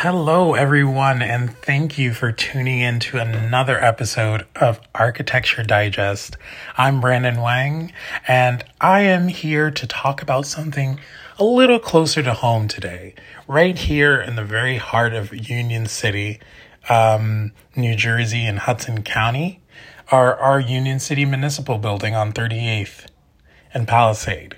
Hello, everyone, and thank you for tuning in to another episode of Architecture Digest. I'm Brandon Wang, and I am here to talk about something a little closer to home today, right here in the very heart of Union City, um, New Jersey, in Hudson County, our, our Union City Municipal Building on 38th and Palisade.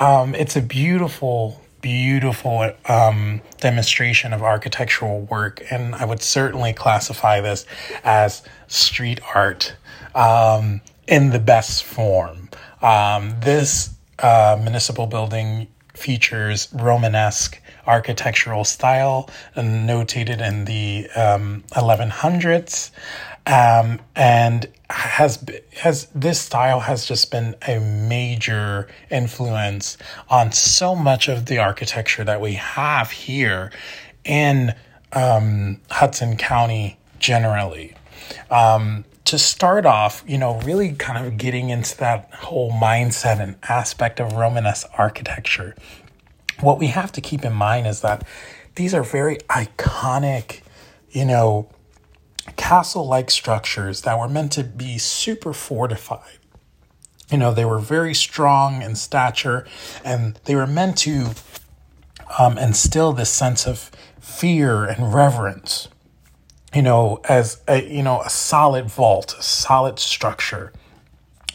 Um, it's a beautiful beautiful um, demonstration of architectural work, and I would certainly classify this as street art um, in the best form. Um, this uh, municipal building features Romanesque architectural style, notated in the 1100s. Um, and has has this style has just been a major influence on so much of the architecture that we have here in um, Hudson County generally. Um, to start off, you know, really kind of getting into that whole mindset and aspect of Romanesque architecture, what we have to keep in mind is that these are very iconic, you know, castle like structures that were meant to be super fortified. You know, they were very strong in stature and they were meant to um, instill this sense of fear and reverence, you know, as a, you know, a solid vault, a solid structure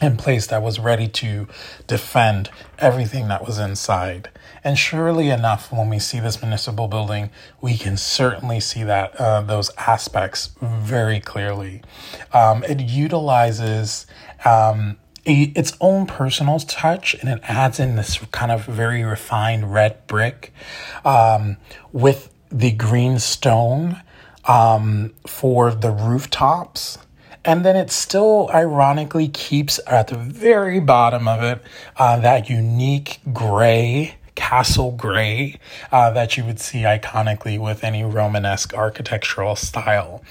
in place that was ready to defend everything that was inside. And surely enough, when we see this municipal building, we can certainly see that uh, those aspects very clearly. Um, it utilizes um, a, its own personal touch, and it adds in this kind of very refined red brick um, with the green stone um, for the rooftops. And then it still ironically keeps at the very bottom of it uh, that unique gray castle gray uh, that you would see iconically with any Romanesque architectural style.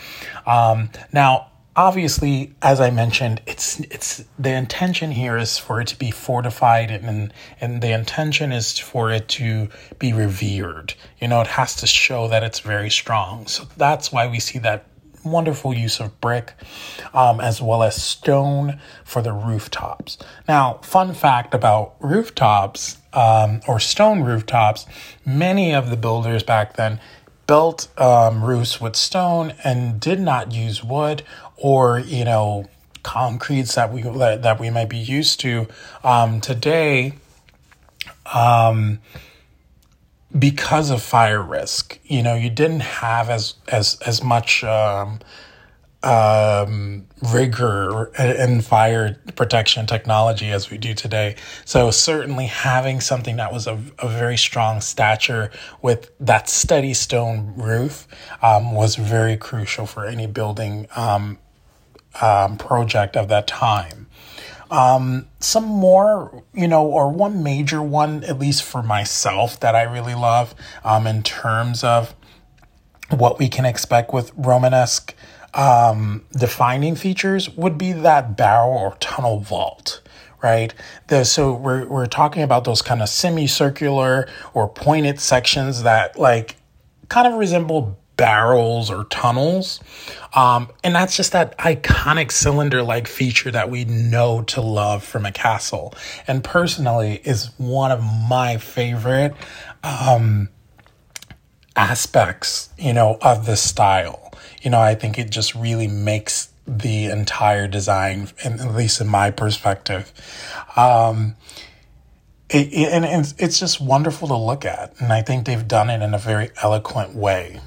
Um, now, obviously, as I mentioned, it's it's the intention here is for it to be fortified and and the intention is for it to be revered. You know, it has to show that it's very strong. So that's why we see that wonderful use of brick um, as well as stone for the rooftops. Now, fun fact about rooftops um, or stone rooftops, many of the builders back then built um, roofs with stone and did not use wood or, you know, concretes that we that we might be used to um, today. Because of fire risk. You know, you didn't have as as as much um, um, rigor in fire protection technology as we do today. So certainly having something that was a, a very strong stature with that steady stone roof um, was very crucial for any building um, um, project of that time. Um, some more, you know, or one major one, at least for myself, that I really love um, in terms of what we can expect with Romanesque um, defining features would be that barrel or tunnel vault right? The, so we're, we're talking about those kind of semicircular or pointed sections that like kind of resemble barrels or tunnels. Um, and that's just that iconic cylinder like feature that we know to love from a castle. And personally, is one of my favorite um, aspects, you know, of this style. You know, I think it just really makes the entire design, at least in my perspective. Um, it, it, and it's, it's just wonderful to look at. And I think they've done it in a very eloquent way.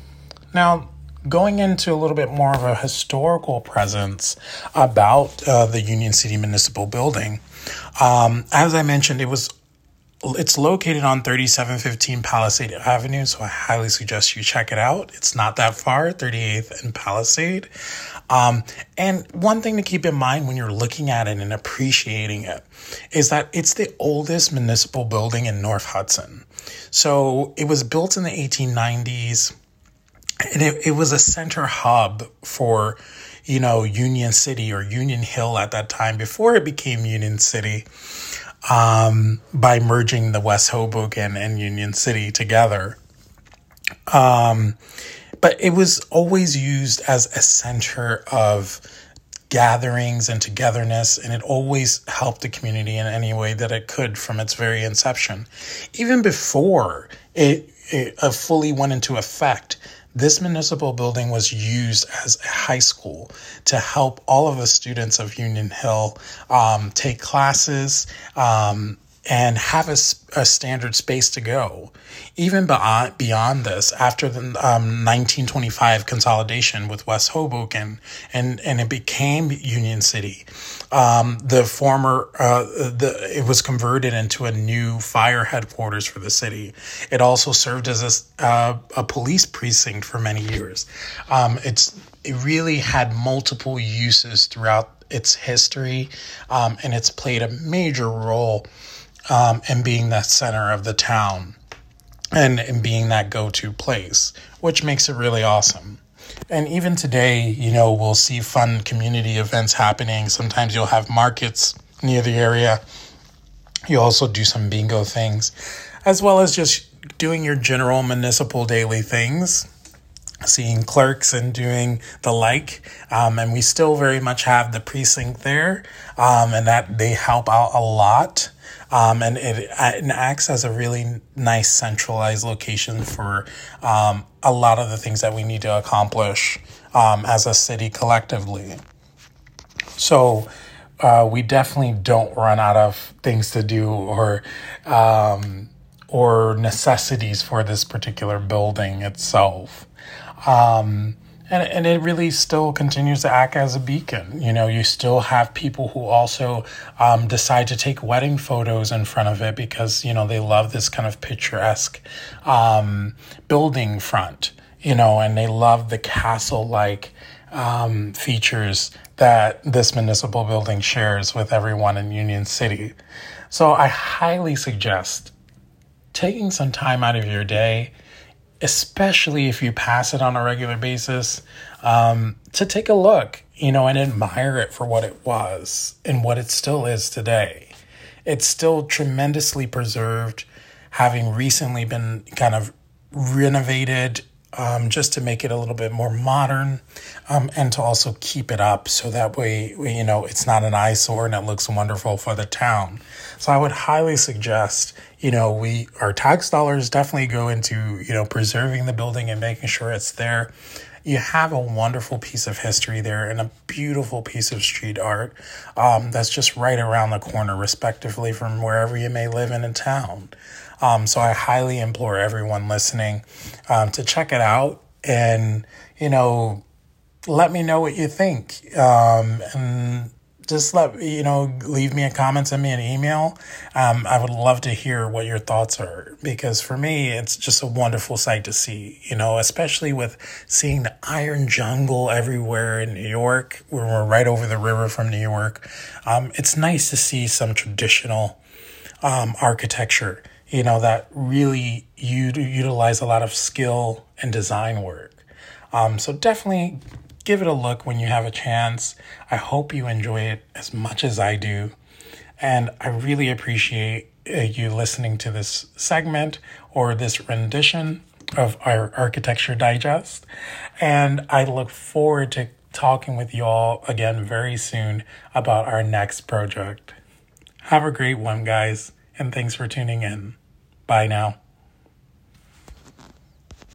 Now, going into a little bit more of a historical presence about uh, the Union City Municipal Building, um, as I mentioned, it was it's located on 3715 Palisade Avenue, so I highly suggest you check it out. It's not that far, 38th and Palisade. Um, and one thing to keep in mind when you're looking at it and appreciating it is that it's the oldest municipal building in North Hudson. So it was built in the 1890s and it, it was a center hub for you know union city or union hill at that time before it became union city um, by merging the west hoboken and union city together Um, but it was always used as a center of gatherings and togetherness, and it always helped the community in any way that it could from its very inception. Even before it, it uh, fully went into effect, this municipal building was used as a high school to help all of the students of Union Hill um, take classes um, and have a, a, standard space to go. Even beyond, beyond this, after the um, 1925 consolidation with West Hoboken and, and it became Union City, um, the former, uh, the, it was converted into a new fire headquarters for the city. It also served as a, uh, a police precinct for many years. Um, it's, it really had multiple uses throughout its history, um, and it's played a major role um, and being the center of the town and, and being that go to place, which makes it really awesome. And even today, you know, we'll see fun community events happening. Sometimes you'll have markets near the area. You also do some bingo things, as well as just doing your general municipal daily things, seeing clerks and doing the like. Um, and we still very much have the precinct there, um, and that they help out a lot. Um, and it, it, acts as a really nice centralized location for um, a lot of the things that we need to accomplish um, as a city collectively. So uh, we definitely don't run out of things to do or um, or necessities for this particular building itself. Um, and, and it really still continues to act as a beacon. You know, you still have people who also um, decide to take wedding photos in front of it because, you know, they love this kind of picturesque um, building front, you know, and they love the castle like um, features that this municipal building shares with everyone in Union City. So I highly suggest taking some time out of your day especially if you pass it on a regular basis, um, to take a look, you know, and admire it for what it was and what it still is today. It's still tremendously preserved, having recently been kind of renovated um, just to make it a little bit more modern um, and to also keep it up so that way, you know, it's not an eyesore and it looks wonderful for the town. So I would highly suggest, you know, we, our tax dollars definitely go into, you know, preserving the building and making sure it's there. You have a wonderful piece of history there and a beautiful piece of street art um, that's just right around the corner, respectively, from wherever you may live in a town. Um, so I highly implore everyone listening um, to check it out and, you know, let me know what you think. Um, and just let, you know, leave me a comment, send me an email. Um, I would love to hear what your thoughts are because for me, it's just a wonderful sight to see, you know, especially with seeing the iron jungle everywhere in New York. Where we're right over the river from New York. Um, it's nice to see some traditional um, architecture you know, that really you utilize a lot of skill and design work. Um, so definitely give it a look when you have a chance. I hope you enjoy it as much as I do. And I really appreciate uh, you listening to this segment or this rendition of our Architecture Digest. And I look forward to talking with you all again very soon about our next project. Have a great one, guys, and thanks for tuning in. Bye now.